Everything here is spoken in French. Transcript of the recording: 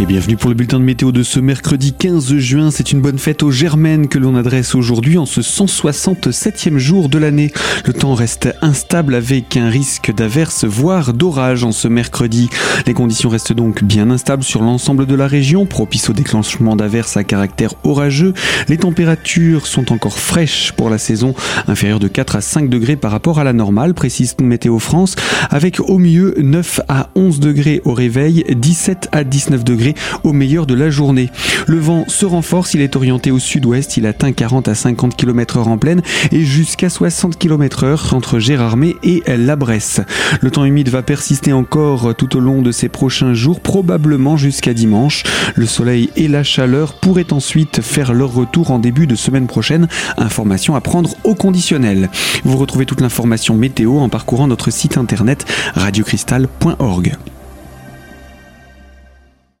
Et bienvenue pour le bulletin de météo de ce mercredi 15 juin. C'est une bonne fête aux Germaines que l'on adresse aujourd'hui en ce 167e jour de l'année. Le temps reste instable avec un risque d'averse voire d'orage en ce mercredi. Les conditions restent donc bien instables sur l'ensemble de la région, propice au déclenchement d'averses à caractère orageux. Les températures sont encore fraîches pour la saison, inférieures de 4 à 5 degrés par rapport à la normale, précise Météo France, avec au mieux 9 à 11 degrés au réveil, 17 à 19 degrés au meilleur de la journée. Le vent se renforce, il est orienté au sud-ouest, il atteint 40 à 50 km h en pleine et jusqu'à 60 km h entre Gérardmer et la Bresse. Le temps humide va persister encore tout au long de ces prochains jours, probablement jusqu'à dimanche. Le soleil et la chaleur pourraient ensuite faire leur retour en début de semaine prochaine. Information à prendre au conditionnel. Vous retrouvez toute l'information météo en parcourant notre site internet radiocristal.org.